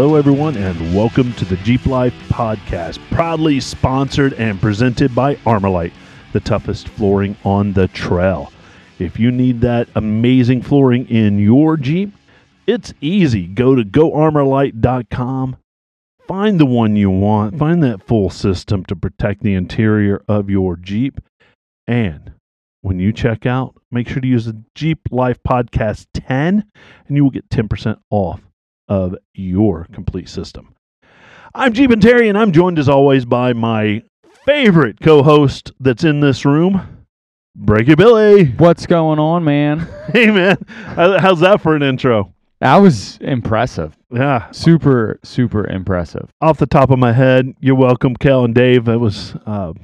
Hello, everyone, and welcome to the Jeep Life Podcast, proudly sponsored and presented by Armorlite, the toughest flooring on the trail. If you need that amazing flooring in your Jeep, it's easy. Go to goarmorlite.com, find the one you want, find that full system to protect the interior of your Jeep, and when you check out, make sure to use the Jeep Life Podcast 10 and you will get 10% off of your complete system. I'm Jeep and Terry, and I'm joined as always by my favorite co host that's in this room, Breaky Billy. What's going on, man? Hey, man. How's that for an intro? That was impressive. Yeah. Super, super impressive. Off the top of my head, you're welcome, Kel and Dave. That was, uh,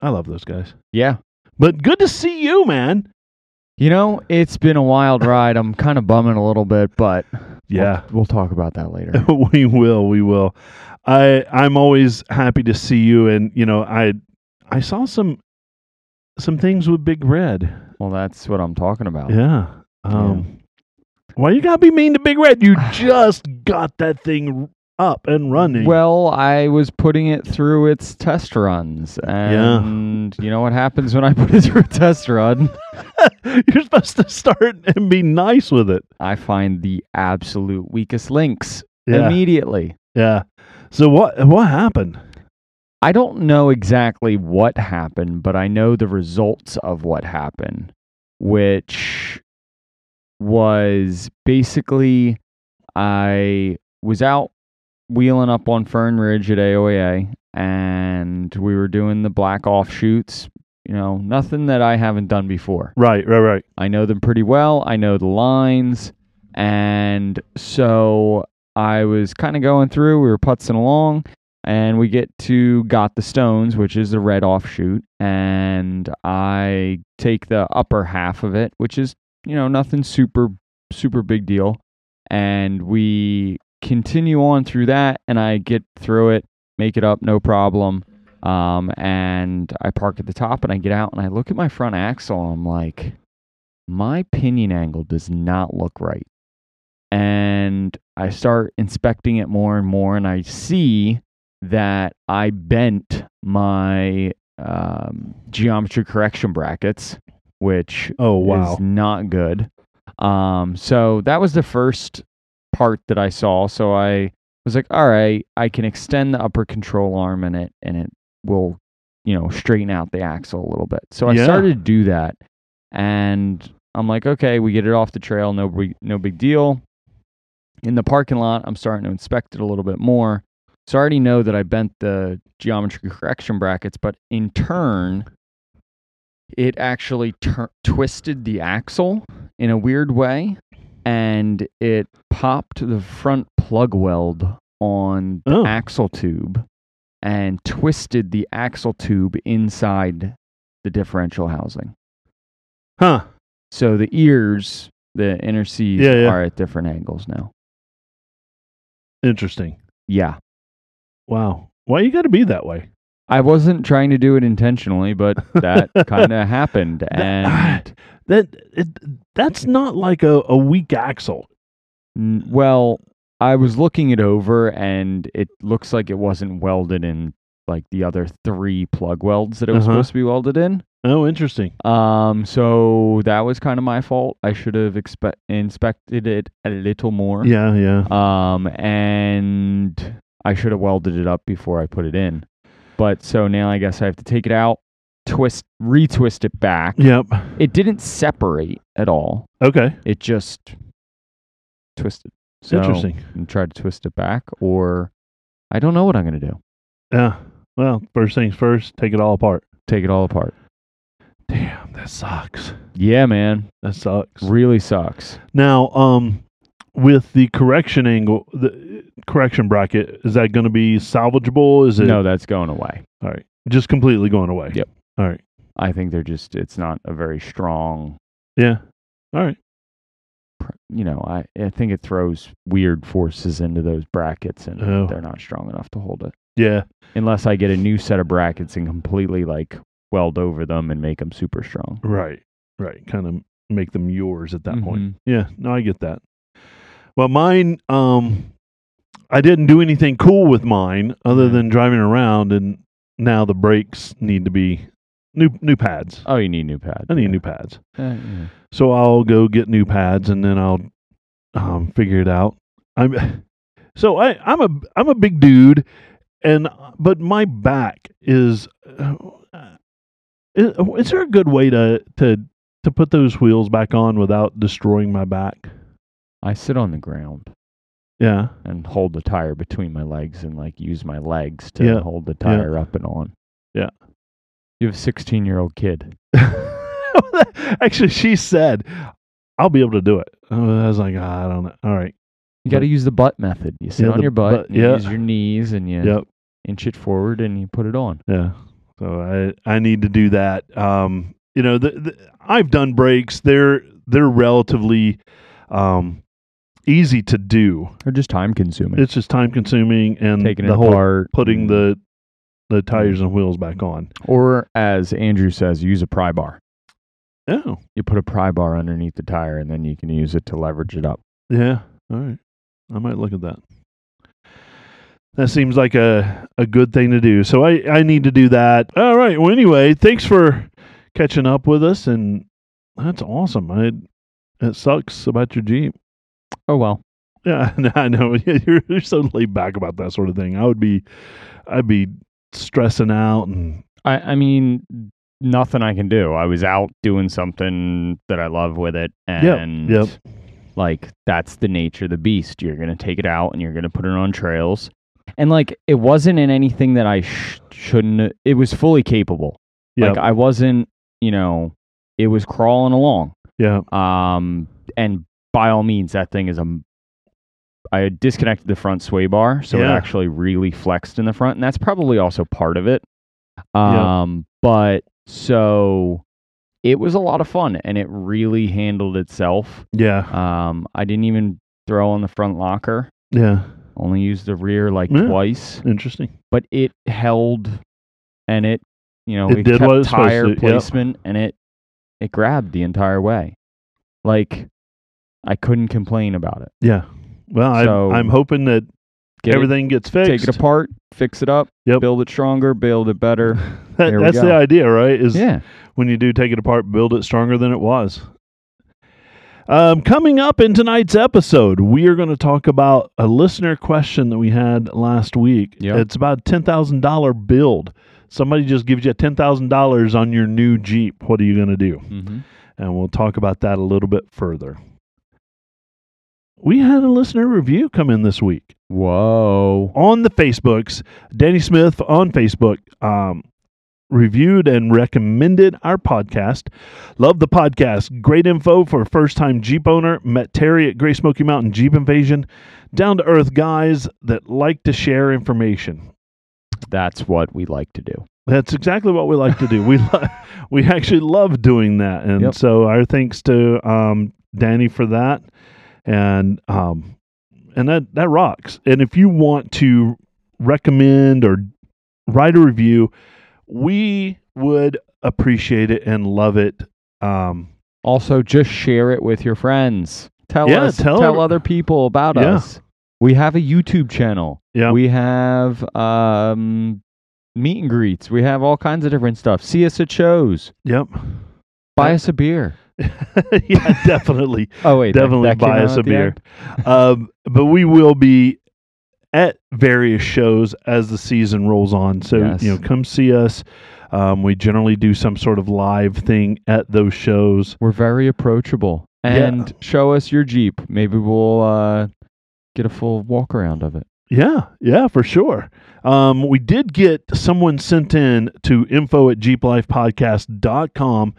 I love those guys. Yeah. But good to see you, man. You know, it's been a wild ride. I'm kind of bumming a little bit, but Yeah. we'll, we'll talk about that later. we will we will i i'm always happy to see you and you know i i saw some some things with big red well, that's what I'm talking about. yeah um why you gotta be mean to big red you just got that thing up and running. Well, I was putting it through its test runs, and you know what happens when I put it through a test run? you're supposed to start and be nice with it. I find the absolute weakest links yeah. immediately. yeah. So what what happened? I don't know exactly what happened, but I know the results of what happened, which was basically I was out wheeling up on Fern Ridge at AOA and we were doing the black offshoots, you know, nothing that I haven't done before. right right right I know them pretty well. I know the lines. And so I was kind of going through, we were putzing along, and we get to Got the Stones, which is the red offshoot. And I take the upper half of it, which is, you know, nothing super, super big deal. And we continue on through that, and I get through it, make it up, no problem. Um, and I park at the top, and I get out, and I look at my front axle, and I'm like, my pinion angle does not look right. And I start inspecting it more and more, and I see that I bent my um, geometry correction brackets, which oh wow is not good. Um, so that was the first part that I saw. So I was like, all right, I can extend the upper control arm in it, and it will, you know, straighten out the axle a little bit. So I Yeah. started to do that, and I'm like, okay, we get it off the trail, no big, no big deal. In the parking lot, I'm starting to inspect it a little bit more. So I already know that I bent the geometry correction brackets, but in turn, it actually tur- twisted the axle in a weird way and it popped the front plug weld on the Oh. axle tube and twisted the axle tube inside the differential housing. huh So the ears, the inner C's, Yeah, yeah. are at different angles now. interesting Yeah. wow why you gotta be that way I wasn't trying to do it intentionally, but that kind of happened. And that it, that's not like a, a weak axle. N- Well, I was looking it over and it looks like it wasn't welded in like the other three plug welds that it was Uh-huh. supposed to be welded in. Oh, interesting. Um, so that was kind of my fault. I should have expe- inspected it a little more. Yeah, yeah. Um, and I should have welded it up before I put it in. But so now I guess I have to take it out, twist, retwist it back. Yep. It didn't separate at all. Okay. It just twisted. So Interesting. and try to twist it back, or I don't know what I'm going to do. Yeah. Well, first things first, take it all apart. Take it all apart. Damn, that sucks. Yeah, man, That sucks. really sucks. Now, um, with the correction angle, the correction bracket, is that going to be salvageable? Is it No, that's going away. all right? Just completely going away. Yep. All right. I think they're just. It's not a very strong. Yeah. All right. You know, I I think it throws weird forces into those brackets, and Oh. they're not strong enough to hold it. Yeah. Unless I get a new set of brackets and completely like weld over them and make them super strong. Right. Right. Kind of make them yours at that point. Mhm. Yeah, no, I get that. Well, mine, um, I didn't do anything cool with mine other than driving around, and now the brakes need to be new new pads. Oh, you need new pads. I need new pads, Uh, yeah. so I'll go get new pads, and then I'll um, figure it out. I'm so I I'm a I'm a big dude, and but my back is. Uh, is, is there a good way to to to put those wheels back on without destroying my back? I sit on the ground Yeah. and hold the tire between my legs and like use my legs to Yeah. hold the tire up and on. Yeah. You have a 16 year old kid. Actually, she said, "I'll be able to do it." I was like, "Ah, "I don't know." All right. You got to use the butt method. You sit Yeah, on the your butt, butt- you yeah. use your knees, and you Yep. inch it forward, and you put it on. Yeah. So I I need to do that. Um, you know, the, the I've done brakes. They're they're relatively um easy to do. Or just time consuming. It's just time consuming and Taking the it whole apart, putting the the tires and wheels back on. or as Andrew says, use a pry bar. Oh, You put a pry bar underneath the tire, and then you can use it to leverage it up. yeah. All right. I might look at that. That seems like a, a good thing to do. So I, I need to do that. All right. Well, anyway, thanks for catching up with us. And that's awesome. I, it sucks about your Jeep. Oh well. Yeah, no, I know. You're, you're so laid back about that sort of thing. I would be, I'd be stressing out and I, I mean, nothing I can do. I was out doing something that I love with it, and yep. like that's the nature of the beast. You're gonna take it out and you're gonna put it on trails, and like it wasn't in anything that I sh- shouldn't. It was fully capable. yeah, Like I wasn't, you know, it was crawling along. yeah, Um, and by all means, that thing is a. I had disconnected the front sway bar, so it actually really flexed in the front, and that's probably also part of it. Yeah. Um, but so it was a lot of fun, and it really handled itself. yeah, Um, I didn't even throw on the front locker; yeah. only used the rear like Yeah. twice, Interesting. but it held, and it, you know, It we did kept what it was supposed tire to, yep. placement, and it it grabbed the entire way. Like I couldn't complain about it. Yeah. Well, So- I'm, I'm hoping that Get everything gets fixed. take it apart, fix it up, Yep. build it stronger, build it better. That- that's the idea, right? Is yeah. when you do take it apart, build it stronger than it was. Um, coming up in tonight's episode, we are going to talk about a listener question that we had last week. Yep. It's about a ten thousand dollar build. Somebody just gives you ten thousand dollars on your new Jeep. What are you going to do? Mm-hmm. And we'll talk about that a little bit further. We had a listener review come in this week Whoa. on the Facebooks. Danny Smith on Facebook um, reviewed and recommended our podcast. Love the podcast. Great info for a first time Jeep owner. Met Terry at Great Smoky Mountain Jeep Invasion. Down to earth guys that like to share information. That's what we like to do. That's exactly what we like to do. We lo- we actually love doing that, and Yep. so our thanks to um, Danny for that, and um, and that that rocks. And if you want to recommend or write a review, we would appreciate it and love it. Um, Also, just share it with your friends. Tell Yeah, us, tell tell, other people about Yeah. us. We have a YouTube channel. yeah, We have um, meet and greets. We have all kinds of different stuff. See us at shows. yep, Buy us a beer. yeah, definitely. Oh wait, definitely that came buy us a beer. um, but we will be at various shows as the season rolls on. So Yes. you know, come see us. Um, we generally do some sort of live thing at those shows. We're very approachable. Yeah. And show us your Jeep. Maybe we'll uh, get a full walk around of it. Yeah, yeah, for sure. Um, we did get someone sent in to info at jeeplifepodcast.com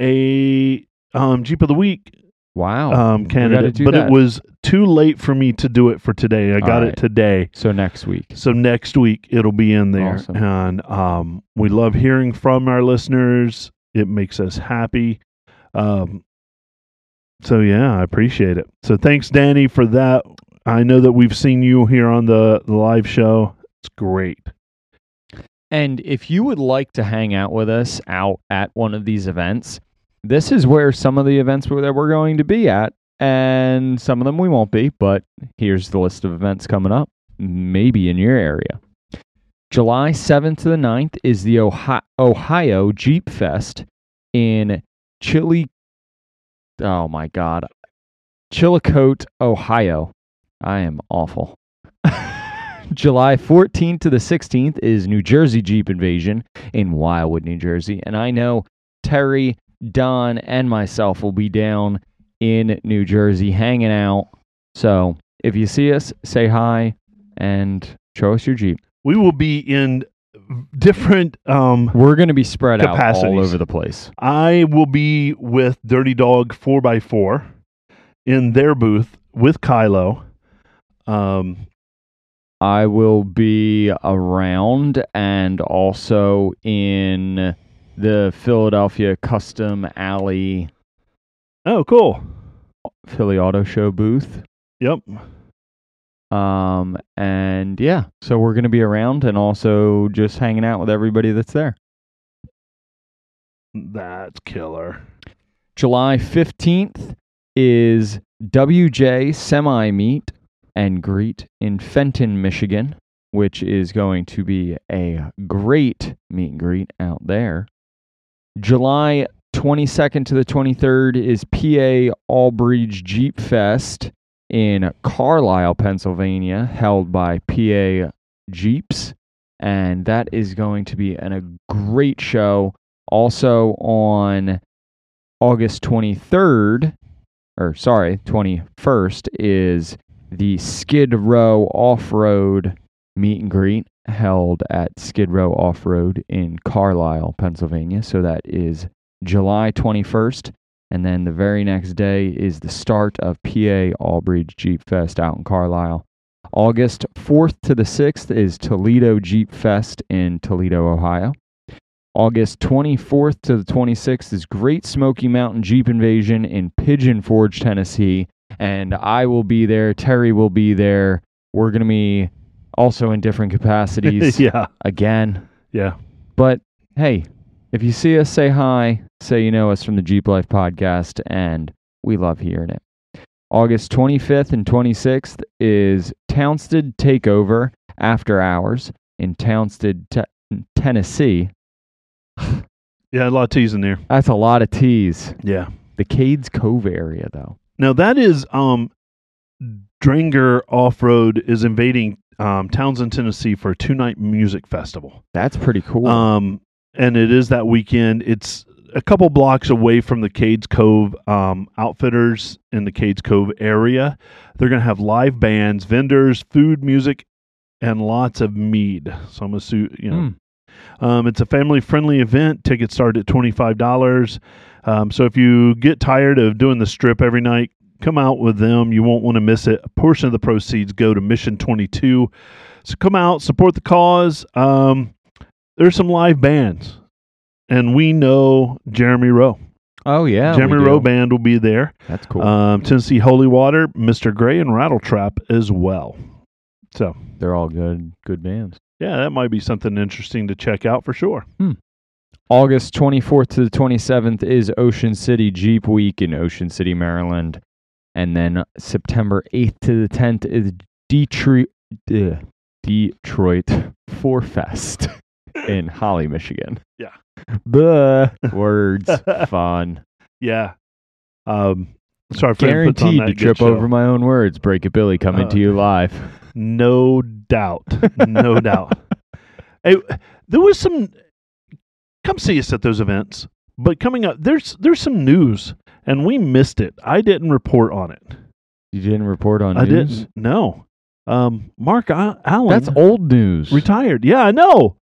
a um, Jeep of the Week Wow. um, candidate, do but that. it was too late for me to do it for today. I got All it today. so next week. So next week it'll be in there, Awesome. and um, we love hearing from our listeners. It makes us happy. Um, so yeah, I appreciate it. So thanks, Danny, for that. I know that we've seen you here on the, the live show. It's great. And if you would like to hang out with us out at one of these events, this is where some of the events that we're going to be at, and some of them we won't be, but here's the list of events coming up. maybe in your area. July 7th to the 9th is the Ohio, Ohio Jeep Fest in Chili. Oh my God. Chillicothe, Ohio. I am awful. July 14th to the 16th is New Jersey Jeep Invasion in Wildwood, New Jersey. And I know Terry, Don, and myself will be down in New Jersey hanging out. So if you see us, say hi and show us your Jeep. We will be in different. Um, We're going to be spread out all over the place. I will be with Dirty Dog 4x4 in their booth with Kylo. Um, I will be around and also in the Philadelphia Custom Alley oh, cool. Philly Auto Show booth. Yep. Um, and yeah, so we're going to be around and also just hanging out with everybody that's there. That's killer. July 15th is WJ Semi Meet and Greet in Fenton, Michigan, which is going to be a great meet and greet out there. July 22nd to the 23rd is PA All Breed Jeep Fest in Carlisle, Pennsylvania, held by PA Jeeps. And that is going to be an, a great show. Also on August 23rd, or sorry, 21st, is the Skid Row Off Road meet and greet held at Skid Row Off Road in Carlisle, Pennsylvania. So that is July 21st. And then the very next day is the start of PA All Breed Jeep Fest out in Carlisle. August 4th to the 6th is Toledo Jeep Fest in Toledo, Ohio. August 24th to the 26th is Great Smoky Mountain Jeep Invasion in Pigeon Forge, Tennessee. And I will be there. Terry will be there. We're going to be also in different capacities yeah. again. Yeah. But hey, if you see us, say hi. Say you know us from the Jeep Life podcast, and we love hearing it. August 25th and 26th is Townsend Takeover After Hours in Townsend, te- Tennessee. Yeah. A lot of T's in there. That's a lot of T's. Yeah. The Cades Cove area, though. Now that is um Dranger Off Road is invading um Townsend, Tennessee for a two night music festival. That's pretty cool. Um and it is that weekend. It's a couple blocks away from the Cades Cove um, outfitters in the Cades Cove area. They're going to have live bands, vendors, food, music, and lots of mead. So I'm assuming, you know, Hmm. um, it's a family friendly event. Tickets start at $25. Um, so if you get tired of doing the strip every night, come out with them. You won't want to miss it. A portion of the proceeds go to Mission 22. So come out, support the cause. Um, there's some live bands, and we know Jeremy Rowe. oh yeah, Jeremy. Rowe band will be there. That's cool. Um, Tennessee Holy Water, Mr. Gray, and Rattletrap as well. So They're all good, good bands. yeah, that might be something interesting to check out for sure. August 24th to the 27th is Ocean City Jeep Week in Ocean City, Maryland. And then September 8th to the 10th is Detroit, uh, Detroit 4 Fest in Holly, Michigan. Yeah. Buh. Words. Fun. Yeah. Um, sorry, friend puts on Guaranteed to trip show. over my own words. Break it, Billy, coming Uh, to you live. No doubt. No doubt. Hey, there was some. Come see us at those events. But coming up, there's there's some news, and we missed it. I didn't report on it. You didn't report on I news? didn't. No. Um, Mark Al- Allen That's old news. retired. Yeah, I know.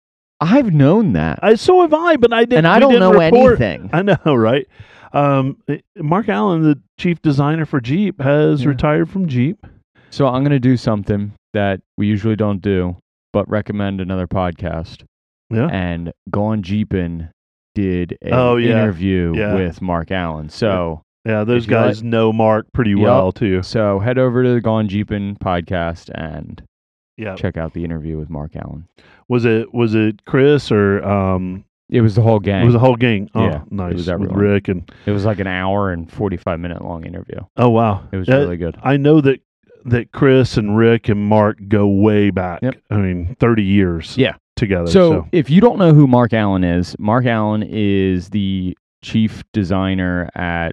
I've known that. I so have I, but I didn't. and I we don't didn't know report. anything. I know, right? Um, eh, Mark Allen, the chief designer for Jeep, has Yeah. retired from Jeep. So I'm going to do something that we usually don't do, but recommend another podcast. Yeah. And Gone Jeepin did an Oh, yeah. interview Yeah. with Mark Allen. So Yeah, those guys know Mark pretty Yup. well too. so head over to the Gone Jeepin podcast and Yeah. check out the interview with Mark Allen. Was it was it Chris or um It was the whole gang. it was the whole gang? Oh, Yeah, it nice. was With. Rick and It was like an hour and 45 minute long interview. oh wow. It was Uh, really good. I know that that Chris and Rick and Mark go way back. Yep. I mean, 30 years Yeah. Together. So, So, if you don't know who Mark Allen is, Mark Allen is the chief designer at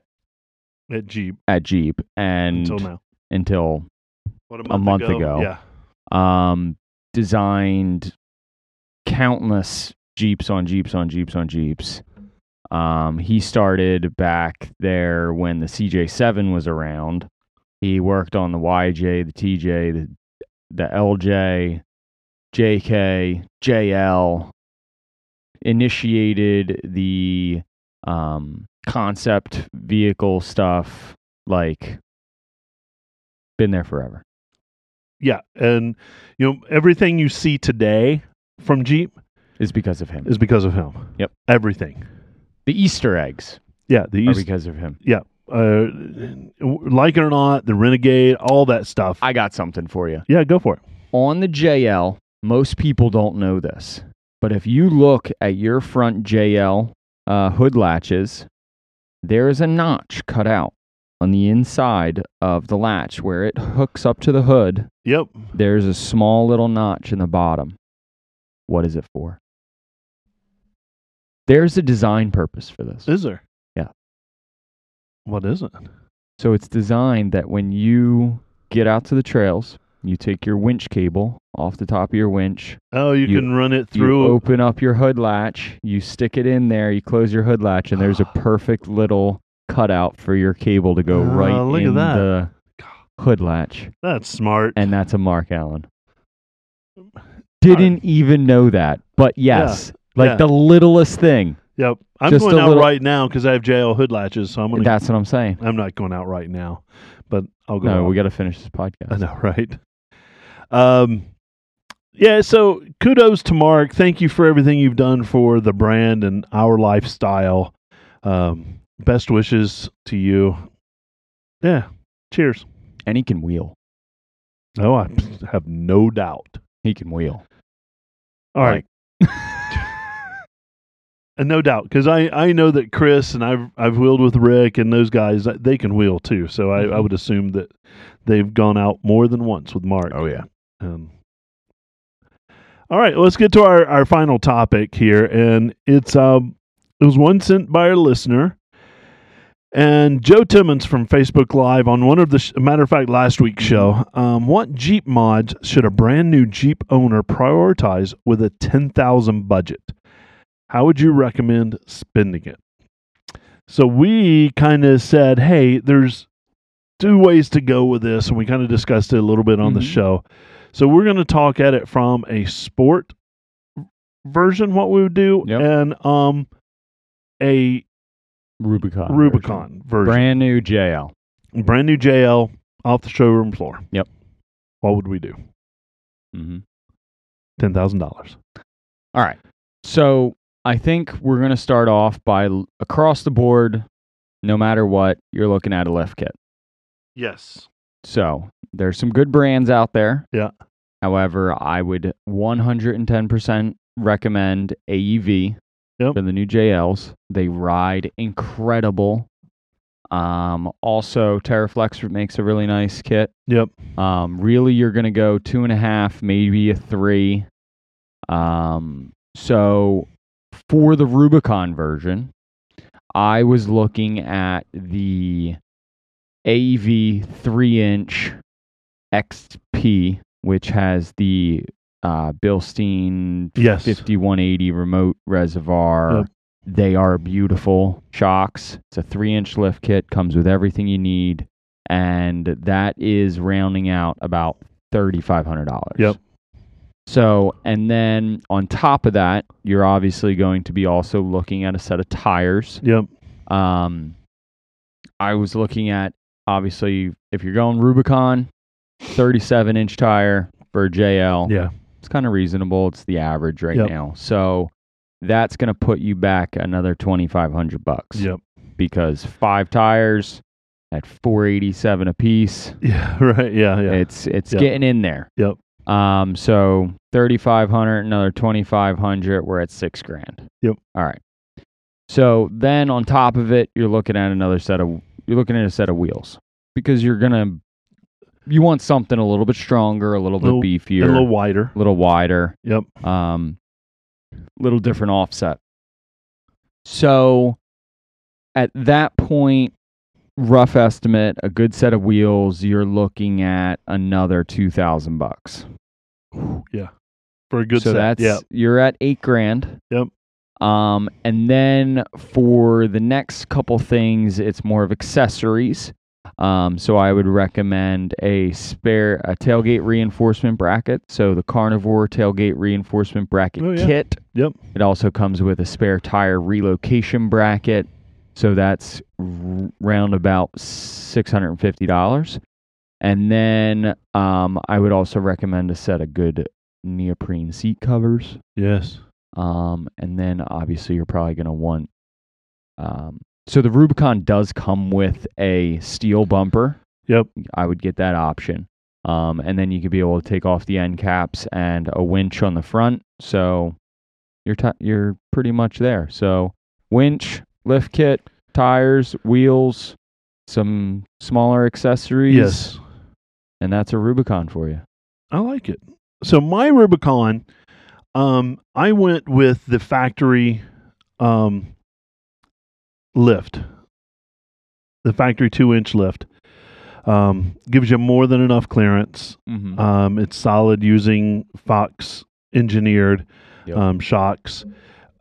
at Jeep at Jeep and until now. until What, a month ago. Yeah. um, designed countless Jeeps on Jeeps on Jeeps on Jeeps. Um, he started back there when the CJ7 was around. He worked on the YJ, the TJ, the the LJ, JK, JL. Initiated the um, concept vehicle stuff. Like, been there forever. Yeah. And, you know, everything you see today from Jeep Is because of him. is because of him. Yep. Everything. The Easter eggs Yeah. The are East, because of him. Yeah. Uh, like it or not, the Renegade, all that stuff. I got something for you. yeah, go for it. On the JL, most people don't know this, but if you look at your front JL uh, hood latches, there is a notch cut out on the inside of the latch where it hooks up to the hood. Yep. There's a small little notch in the bottom. What is it for? There's a design purpose for this. Is there? Yeah. What is it? So it's designed that when you get out to the trails, you take your winch cable off the top of your winch, Oh, you, You- can run it you through. open up your hood latch, you stick it in there, you close your hood latch, and there's a perfect little cutout for your cable to go Ah, right look at in that. the hood latch. That's smart. And that's a Mark Allen. Didn't even know that. But yes, like yeah. the littlest thing. yep. I'm just going out little- right now because I have JL hood latches, so I'm gonna. That's what I'm saying. I'm not going out right now, but I'll go. No, out. we got to finish this podcast. I know, right? Um, yeah. So kudos to Mark. Thank you for everything you've done for the brand and our lifestyle. Um, best wishes to you. Yeah. Cheers. And he can wheel. Oh, I have no doubt. He can wheel. All right. And no doubt, because I, I know that Chris and I've I've wheeled with Rick and those guys uh, they can wheel too. So I, I Mhm. would assume that they've gone out more than once with Mark. Oh, yeah. Um, all right, let's get to our, our final topic here, and it's um it was one sent by our listener, and Joe Timmons from Facebook Live on one of the sh- matter of fact last week's show. Um, what Jeep mods should a brand new Jeep owner prioritize with a ten thousand budget? How would you recommend spending it? So we kind of said, hey, there's two ways to go with this, and we kind of discussed it a little bit on the Mhm. show. So we're going to talk at it from a sport version, what we would do, Yep. and um, a Rubicon. Rubicon version, Brand new JL. brand new JL off the showroom floor. Yep. What would we do? Mm-hmm. Ten thousand dollars. All right. So I think we're going to start off by across the board, no matter what, you're looking at a lift kit. Yes. So there's some good brands out there. Yeah. However, I would 110% recommend AEV Yep. for the new JLs. They ride incredible. Um, also, TeraFlex makes a really nice kit. Yep. Um, really, you're going to go two and a half, maybe a three. Um, so for the Rubicon version, I was looking at the AEV three inch XP, which has the uh, Bilstein Yes. 5180 remote reservoir. Yep. They are beautiful shocks. It's a three inch lift kit, comes with everything you need, and that is rounding out about thirty five hundred dollars. Yep. So, and then on top of that, you're obviously going to be also looking at a set of tires. Yep. Um, I was looking at obviously if you're going Rubicon, 37 inch tire for JL Yeah. it's kind of reasonable. It's the average right Yep. now. So that's going to put you back another 2500 bucks Yep. because five tires at 487 a piece. Yeah. Right. Yeah. Yeah. It's it's Yep. getting in there. Yep. Um so 3500 another 2500 we're at 6 grand. Yep. All right. So then on top of it you're looking at another set of you're looking at a set of wheels because you're going to you want something a little bit stronger, a little bit Little- beefier, a little wider. a little wider, Yep. um, little different offset. So at that point, rough estimate, a good set of wheels, you're looking at another two thousand bucks. Yeah. For a good set. so set. that's yeah. you're at eight grand. Yep. Um, and then for the next couple things, it's more of accessories. Um, so I would recommend a spare a tailgate reinforcement bracket. So the Carnivore tailgate reinforcement bracket Oh, yeah. kit. Yep. It also comes with a spare tire relocation bracket. So that's r- round about six hundred and fifty dollars. And then um, I would also recommend a set of good neoprene seat covers. Yes. Um, and then obviously you're probably going to want. Um, so the Rubicon does come with a steel bumper. Yep. I would get that option. Um, and then you could be able to take off the end caps and a winch on the front. So you're ti you're pretty much there. So winch, lift kit, tires, wheels, some smaller accessories. Yes. And that's a Rubicon for you. I like it. So my Rubicon, um, I went with the factory um, lift, the factory two inch lift. Um, gives you more than enough clearance. Mm-hmm. Um, it's solid using Fox engineered Yep. um, shocks.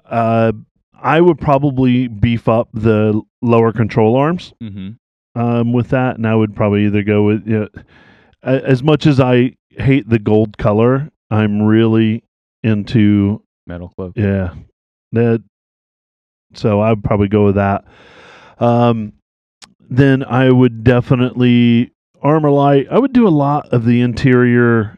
Uh, I would probably beef up the lower control arms mm-hmm. um, with that, and I would probably either go with you know, as much as I hate the gold color, I'm really into MetalCloak. yeah that. So I would probably go with that. Um, then I would definitely Armorlite. I would do a lot of the interior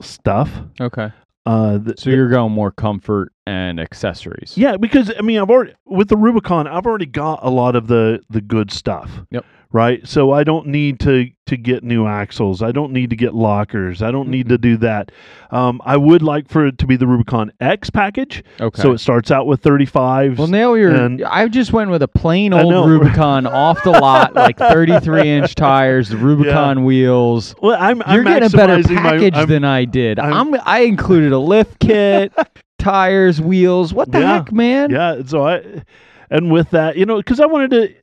stuff. Okay. Uh, th- So you're going more comfort and accessories. Yeah, because I mean, I've already with the Rubicon, I've already got a lot of the the good stuff. Yep. Right. So I don't need to to get new axles. I don't need to get lockers. I don't need to do that. Um, I would like for it to be the Rubicon X package. Okay. So it starts out with 35s. well, nail your. and- I just went with a plain old. Rubicon off the lot, like 33 inch tires, the Rubicon wheels. well, I'm You're getting a better my- package I'm- than I did. I'm- I'm, I included a lift kit, tires, wheels. What the Yeah. heck, man? Yeah. So I, and with that, you know, because I wanted to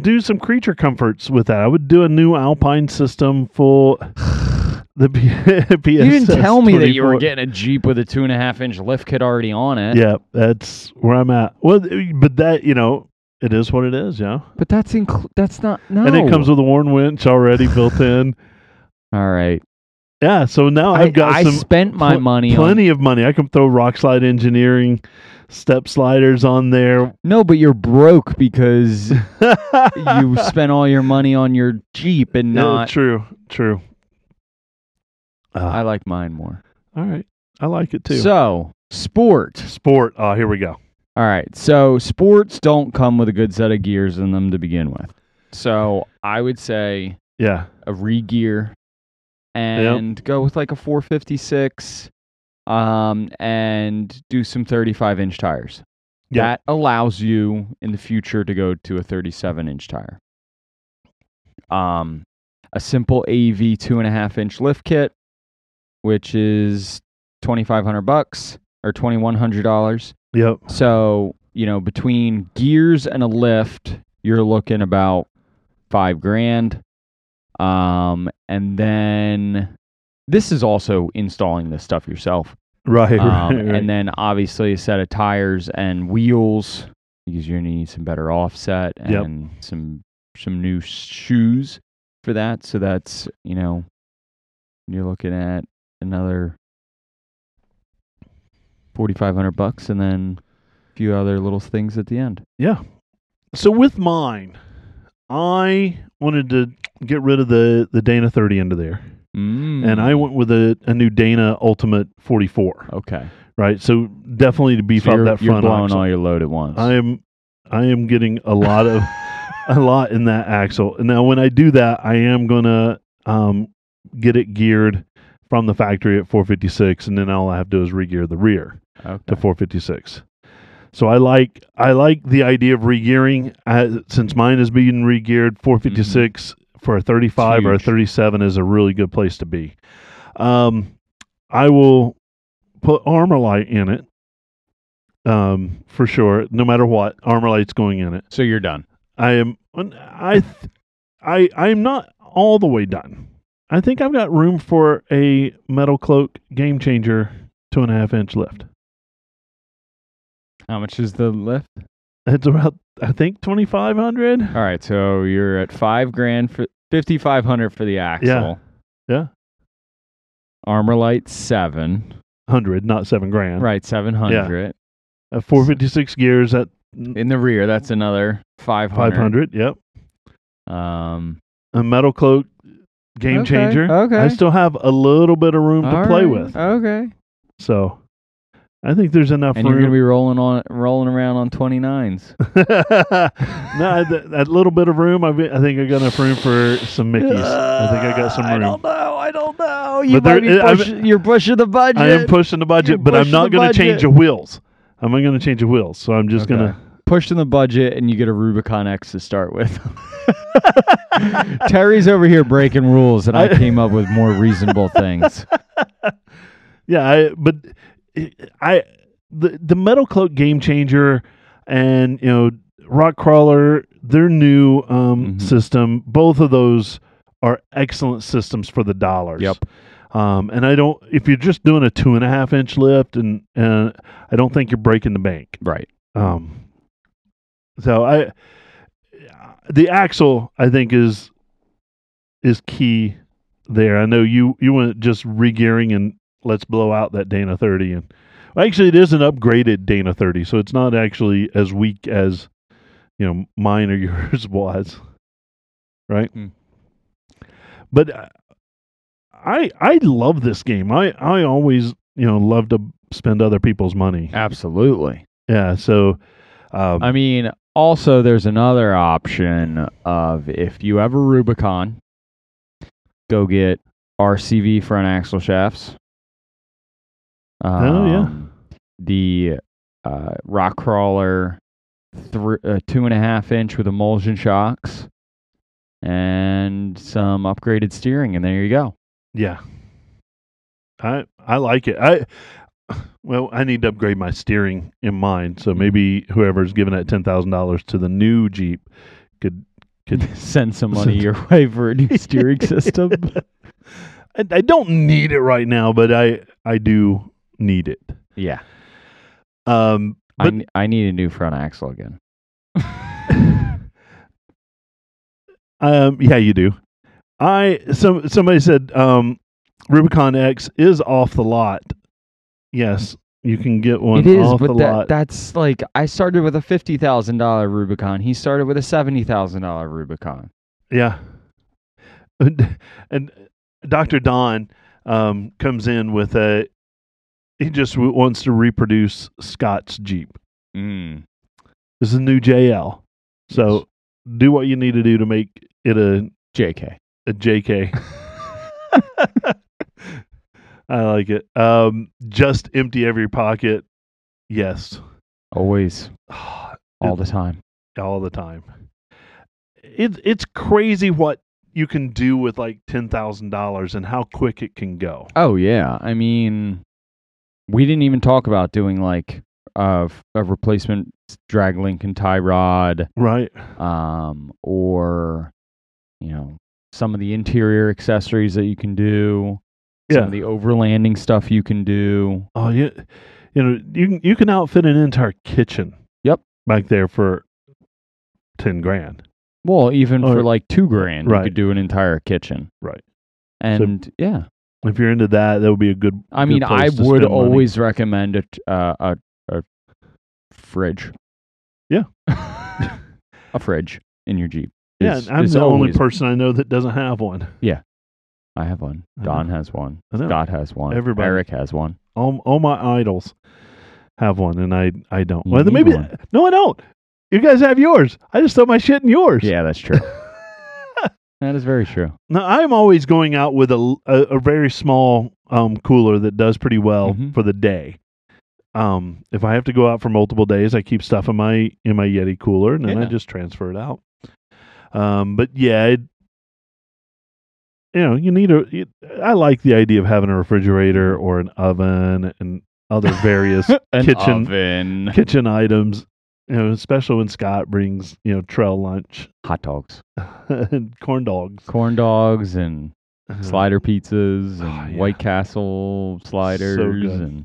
do some creature comforts with that. I would do a new Alpine system for The P- PSS You didn't tell me that you were getting a Jeep with a two and a half inch lift kit already on it. Yeah, that's where I'm at. Well, but that you know, it is what it is. Yeah, But that's inclu- that's not no. and it comes with a Warn winch already built in. All right. Yeah, so now I, I've got I some spent my pl- money on plenty of money. I can throw rock slide engineering step sliders on there. No, but you're broke because you spent all your money on your Jeep and Yeah, not. true, true. Uh, I like mine more. all right, I like it too. So, sport. Sport. Oh, here we go. All right. So, sports don't come with a good set of gears in them to begin with. So, I would say Yeah, a re-gear and go with like a 456 um and do some 35 inch tires. Yeah. That allows you in the future to go to a 37 inch tire. Um, a simple AEV two and a half inch lift kit, which is 2,500 bucks or 2,100 dollars. yep. So you know between gears and a lift, you're looking about five grand. Um, and then this is also installing this stuff yourself. Right, Um, right, right. And then obviously a set of tires and wheels because you're gonna need some better offset Yep. and some some new shoes for that. So that's you know you're looking at another forty five hundred bucks and then a few other little things at the end. Yeah. So with mine, I wanted to get rid of the the Dana 30 into there, Mm. and I went with a, a new Dana Ultimate 44. okay. Right. So definitely to beef So up that you're blowing axle. all your load at once. I am I am getting a lot of a lot in that axle. And now when I do that, I am gonna um, get it geared from the factory at 456, and then all I have to do is re-gear the rear okay. to 456. So I like I like the idea of regearing uh, since mine is being regeared 456 for a 35 or a 37 is a really good place to be. Um, I will put Armorlite in it. Um, for sure, no matter what, Armorlite's going in it. So you're done. I am I th- I I'm not all the way done. I think I've got room for a MetalCloak game changer two and a half inch lift. How much is the lift? It's about I think twenty five hundred. All right, so you're at five grand for fifty five hundred for the axle. Yeah. Armorlite seven hundred, not seven grand. Right, seven hundred. Uh, Four fifty six gears at In the rear, that's another five five hundred. hundred. Yep. Um, A MetalCloak game Okay, changer. okay. I still have a little bit of room to play right, with. Okay. So I think there's enough room. And you're gonna be rolling on rolling around on twenty nines. no, that, that little bit of room. I, I think I got enough room for some Mickeys. I think I got some uh, room. I don't know. I don't know. You But there- be I'm- push, you're pushing the budget. I am pushing the budget, You're but I'm not going to change the wheels. I'm not going to change the wheels. So I'm just Okay. going to pushing the budget, and you get a Rubicon X to start with. Terry's over here breaking rules, and I, I- came up with more reasonable things. Yeah, I, but I the the MetalCloak game changer and you know Rock Krawler their new um, Mhm. system. Both of those are excellent systems for the dollars. Yep. Um, and I don't. If you're just doing a two and a half inch lift, and and I don't think you're breaking the bank. Right. Um, so I, the axle I think is is key there. I know you you went just regearing and let's blow out that Dana 30 and well, actually it is an upgraded Dana 30, so it's not actually as weak as you know mine or yours was, right? Hmm. But uh, I I love this game. I I always you know love to spend other people's money. Absolutely. Yeah, so um, I mean, also, there's another option of if you have a Rubicon, go get RCV front axle shafts. Oh, yeah. Um, The uh, Rock Krawler, thr uh, two and a half inch with emulsion shocks, and some upgraded steering, and there you go. Yeah. I I like it. I well, I need to upgrade my steering in mine. So maybe whoever's giving that ten thousand dollars to the new Jeep could could Send some money your way for a new steering system. I, I don't need it right now, but I I do need it. Yeah, Um I, But- n- I need a new front axle again. um yeah, you do. I some somebody said um Rubicon X is off the lot. Yes, you can get one It is, off the but that, lot. that's like I started with a fifty thousand dollar Rubicon. He started with a seventy thousand dollar Rubicon. Yeah. And Dr. Don um, comes in with a, he just wants to reproduce Scott's Jeep. Mm. This is a new JL. So do what you need to do to make it a, Jk. a JK. I like it. Um, just empty every pocket. Yes. Always, all the time. all the time. It's it's crazy what you can do with like ten thousand dollars and how quick it can go. Oh yeah, I mean, we didn't even talk about doing like uh, f- a replacement drag link and tie rod, Right. um, or you know some of the interior accessories that you can do. Some Yeah. of the overlanding stuff you can do. Oh, yeah. You know, you can you can outfit an entire kitchen. Yep. Back there for ten grand. Well, even Or- for like two grand, you could do an entire kitchen. Right. And yeah, If you're into that, that would be a good. I good mean, I would spend money. always recommend a, uh, a a fridge. Yeah. a fridge in your Jeep. Yeah, is- and I'm the only person I know that doesn't have one. Yeah, I have one. Don has one. Scott has one. Everybody. Eric has one. All all my idols have one, and I I don't. You well, maybe one. no, I don't. You guys have yours. I just throw my shit in yours. Yeah, that's true. that is very true. Now I'm always going out with a a, a very small um, cooler that does pretty well Mhm. for the day. Um, if I have to go out for multiple days, I keep stuff in my in my Yeti cooler, and then I just transfer it out. Um, but yeah, it, you know, you need a. you- I like the idea of having a refrigerator or an oven and other various kitchen oven, kitchen items. You know, especially when Scott brings you know trail lunch hot dogs, and corn dogs, corn dogs, and Uh, slider pizzas, and Oh, yeah. White Castle sliders, good. and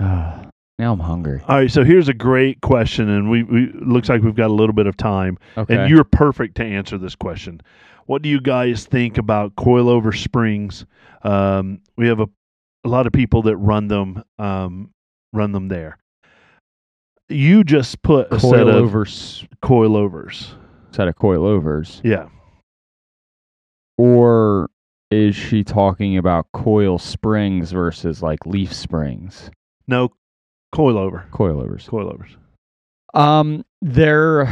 Ah, now I'm hungry. All right, so here's a great question, and we, we looks like we've got a little bit of time, Okay, and you're perfect to answer this question. What do you guys think about coilover springs? Um, we have a, a lot of people that run them, um, run them there. You just put a set of over s- coilovers. set of coilovers, Yeah, or is she talking about coil springs versus like leaf springs? no coilover, Coilovers. coilovers. Um, there,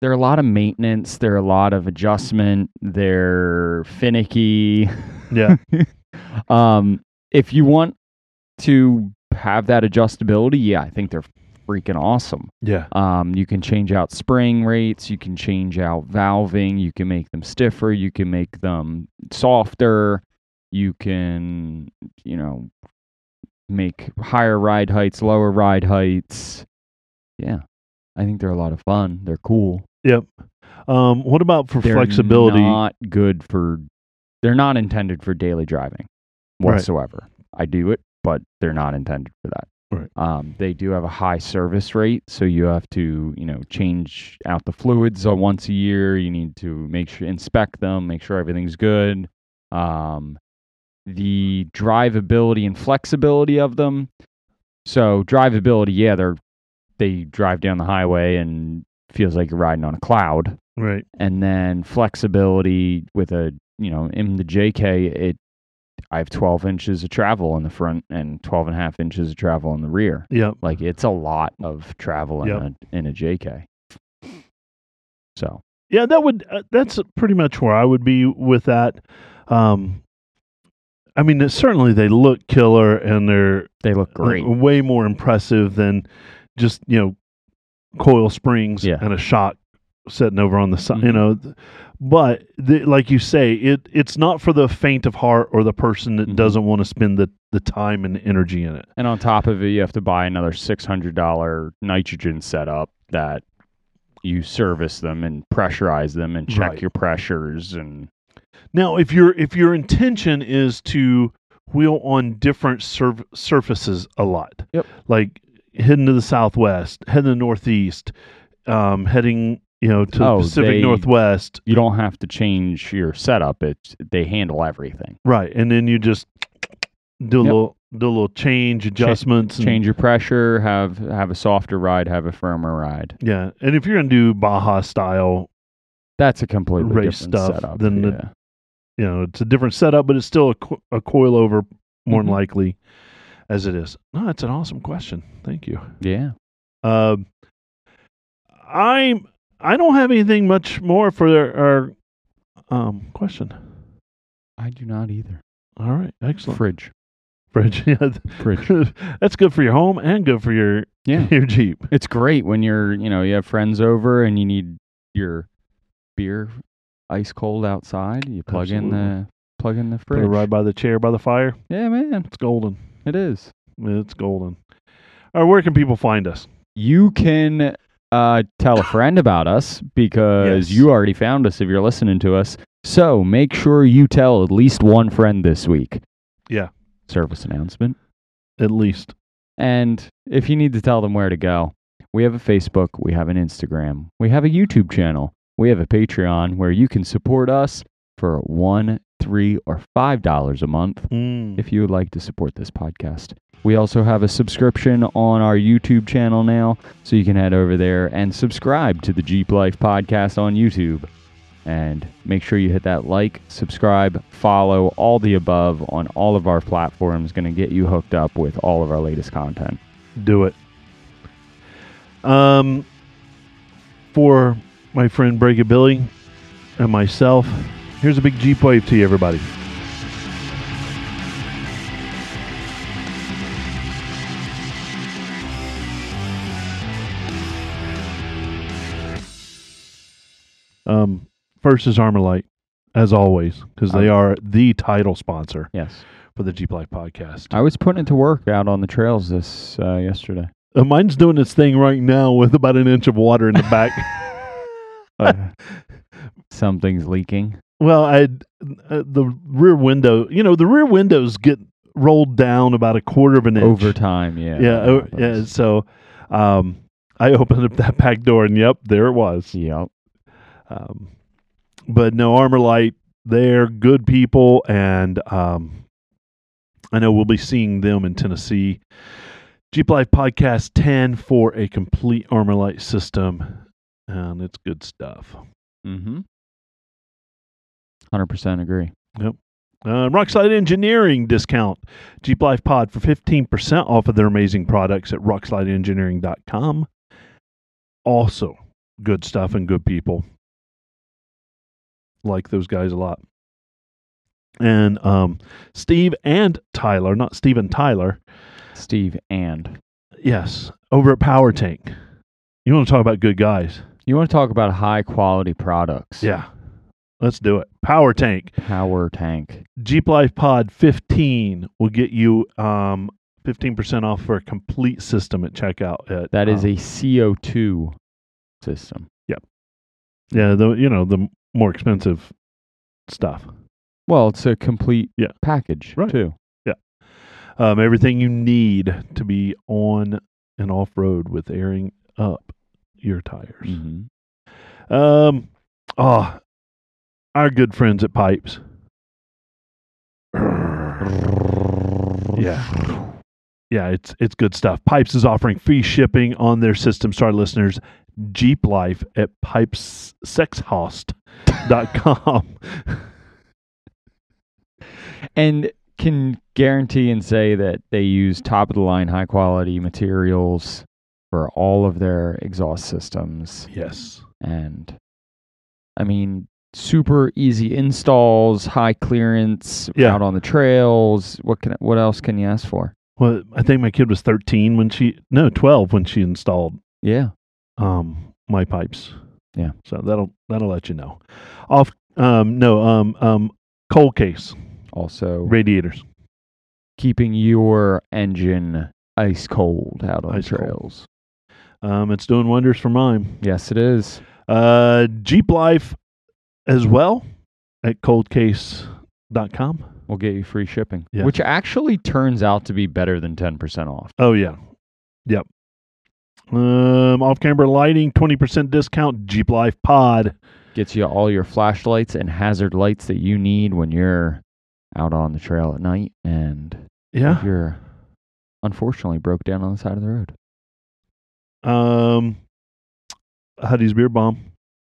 there are a lot of maintenance. There are a lot of adjustment. They're finicky. Yeah, um, if you want to have that adjustability, yeah, I think they're freaking awesome. yeah, Um, you can change out spring rates. You can change out valving. You can make them stiffer. You can make them softer. You can, you know, make higher ride heights, lower ride heights. Yeah, I think they're a lot of fun. They're cool. yep. Um, what about for flexibility? They're flexibility? not good for. They're not intended for daily driving Right. whatsoever. I do it, but they're not intended for that. Right. Um, they do have a high service rate, so you have to, you know, change out the fluids once a year. You need to make sure inspect them, make sure everything's good. Um, the drivability and flexibility of them. So drivability, yeah, they're they drive down the highway and feels like you're riding on a cloud right. and then flexibility with a you know in the JK it I have 12 inches of travel in the front and 12 and a half inches of travel in the rear. Yep. Like it's a lot of travel in Yep. a in a JK. So Yeah, that would uh, that's pretty much where I would be with that. Um, I mean, certainly they look killer and they're they look uh, great. way more impressive than just you know coil springs Yeah. and a shock sitting over on the side. You Mhm. know, but the, like you say, it it's not for the faint of heart or the person that Mhm. doesn't want to spend the the time and energy in it. And on top of it you have to buy another $600 nitrogen setup that you service them and pressurize them and check Right. your pressures and Now, if your if your intention is to wheel on different surf- surfaces a lot, Yep. like heading to the southwest, heading to the northeast, um, heading you know to Oh, the Pacific they- Northwest, you don't have to change your setup. It's they handle everything. right? And then you just do a Yep. little do a little change adjustments, and- change your pressure, have have a softer ride, have a firmer ride. Yeah, and if you're gonna do Baja style, That's a completely Race different stuff, setup. then the- you know it's a different setup, but it's still a, co- a coil over more Mhm. than likely as it is. No, that's an awesome question. Thank you. yeah. Um, I'm I don't have anything much more for our um question. I do not either. All right, excellent. Fridge. Fridge, yeah, Fridge. that's good for your home and good for your Yeah. your Jeep. It's great when you're, you know, you have friends over and you need your beer ice cold outside. You plug in the plug in the Put it fridge. right by the chair by the fire. Yeah, man. It's golden. It is. It's golden. All right, where can people find us? You can uh, tell a friend about us because Yes. you already found us if you're listening to us. So make sure you tell at least one friend this week. Yeah. Service announcement. At least. And if you need to tell them where to go, we have a Facebook, we have an Instagram, we have a YouTube channel, we have a Patreon where you can support us for one, three, or five dollars a month Mm. if you would like to support this podcast. We also have a subscription on our YouTube channel now, so you can head over there and subscribe to the Jeep Life podcast on YouTube. And make sure you hit that like, subscribe, follow, all the above on all of our platforms. Going to get you hooked up with all of our latest content. Do it. Um, for my friend Break-It-Billy and myself, here's a big Jeep wave to you, everybody. Um, first is Armorlite. as always, because they are the title sponsor Yes. for the Jeep Life podcast. I was putting it to work out on the trails this uh, yesterday. Uh, mine's doing its thing right now with about an inch of water in the back. Uh, something's leaking. well, I uh, the rear window, you know, the rear windows get rolled down about a quarter of an inch Over time, yeah. Yeah, oh, yeah. So, um, I opened up that back door, and yep, there it was. Yep. Um, but no, Armorlite, they're good people, and um, I know we'll be seeing them in Tennessee. Jeep Life Podcast 10 for a complete Armorlite system, and it's good stuff. Mm-hmm. Hundred percent agree. Uh, Rockslide Engineering discount. Jeep Life Pod for 15% off of their amazing products at rockslideengineering.com. Also, good stuff and good people. Like those guys a lot. And um, Steve and Tyler, not Steve and Tyler, Steve and yes, over at Power Tank. You want to talk about good guys? you want to talk about high quality products? Yeah. Let's do it. Power Tank. Power tank. Jeep Life Pod 15 will get you um, 15% off for a complete system at checkout. At, That is um, a CO two system. Yeah, yeah, the you know the more expensive stuff. Well, it's a complete Yeah. package Right. too. Um, everything you need to be on and off road with airing up your tires. Mm-hmm. Um, oh, our good friends at Pypes. Yeah. Yeah, it's it's good stuff. Pypes is offering free shipping on their system to our listeners. Jeep Life at pypesexhaust.com. and can guarantee and say that they use top of the line high quality materials for all of their exhaust systems yes. and i mean super easy installs high clearance Yeah. out on the trails what can what else can you ask for Well, I think my kid was 13 when she no, 12 when she installed yeah um my Pypes. Yeah. So that'll that'll let you know. Off um no, um um ColdCase also radiators. keeping your engine ice cold out on Ice the cold. trails Um it's doing wonders for mine. yes it is Uh Jeep Life as well at coldcase.com. we'll get you free shipping Yeah. which actually turns out to be better than 10% off Oh yeah. Yep. Um Off Camber Lighting, 20% discount, Jeep Life Pod. gets you all your flashlights and hazard lights that you need when you're out on the trail at night and Yeah. you're unfortunately broke down on the side of the road. Um Hutty's Beard Balm.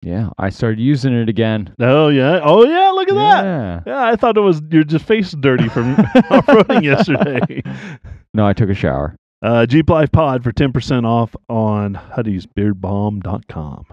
Yeah, I started using it again. Oh yeah. Oh yeah, look at that. Yeah. Yeah, I thought it was your just face dirty from off-roading yesterday. No, I took a shower. Uh, Jeep Life Pod for 10% off on HuttysBeardBalm.com.